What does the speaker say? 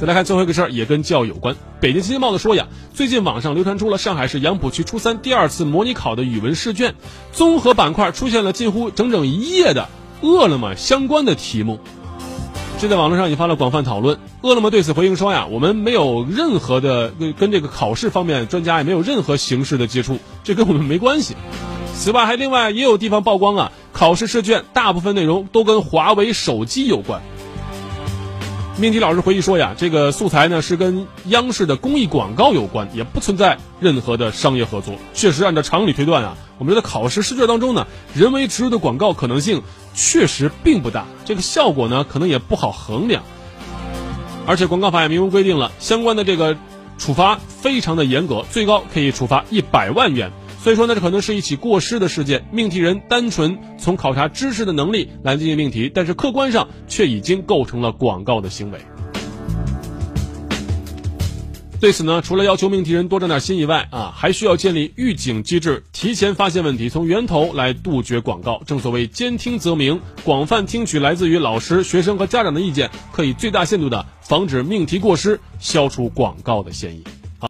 再来看最后一个事儿，也跟教育有关。北京新京报的说呀，最近网上流传出了上海市杨浦区初三第二次模拟考的语文试卷，综合板块出现了近乎整整一页的饿了么相关的题目，这在网络上引发了广泛讨论。饿了么对此回应说呀，我们没有任何的跟跟这个考试方面专家也没有任何形式的接触，这跟我们没关系。此外，还另外也有地方曝光啊，考试试卷大部分内容都跟华为手机有关。命题老师回忆说呀，这个素材呢是跟央视的公益广告有关，也不存在任何的商业合作。确实，按照常理推断啊，我们觉得考试试卷当中呢，人为植入的广告可能性确实并不大，这个效果呢可能也不好衡量。而且广告法也明文规定了，相关的这个处罚非常的严格，最高可以处罚一百万元。所以说呢，这可能是一起过失的事件。命题人单纯从考察知识的能力来进行命题，但是客观上却已经构成了广告的行为。对此呢，除了要求命题人多长点心以外，啊，还需要建立预警机制，提前发现问题，从源头来杜绝广告。正所谓兼听则明，广泛听取来自于老师、学生和家长的意见，可以最大限度的防止命题过失，消除广告的嫌疑。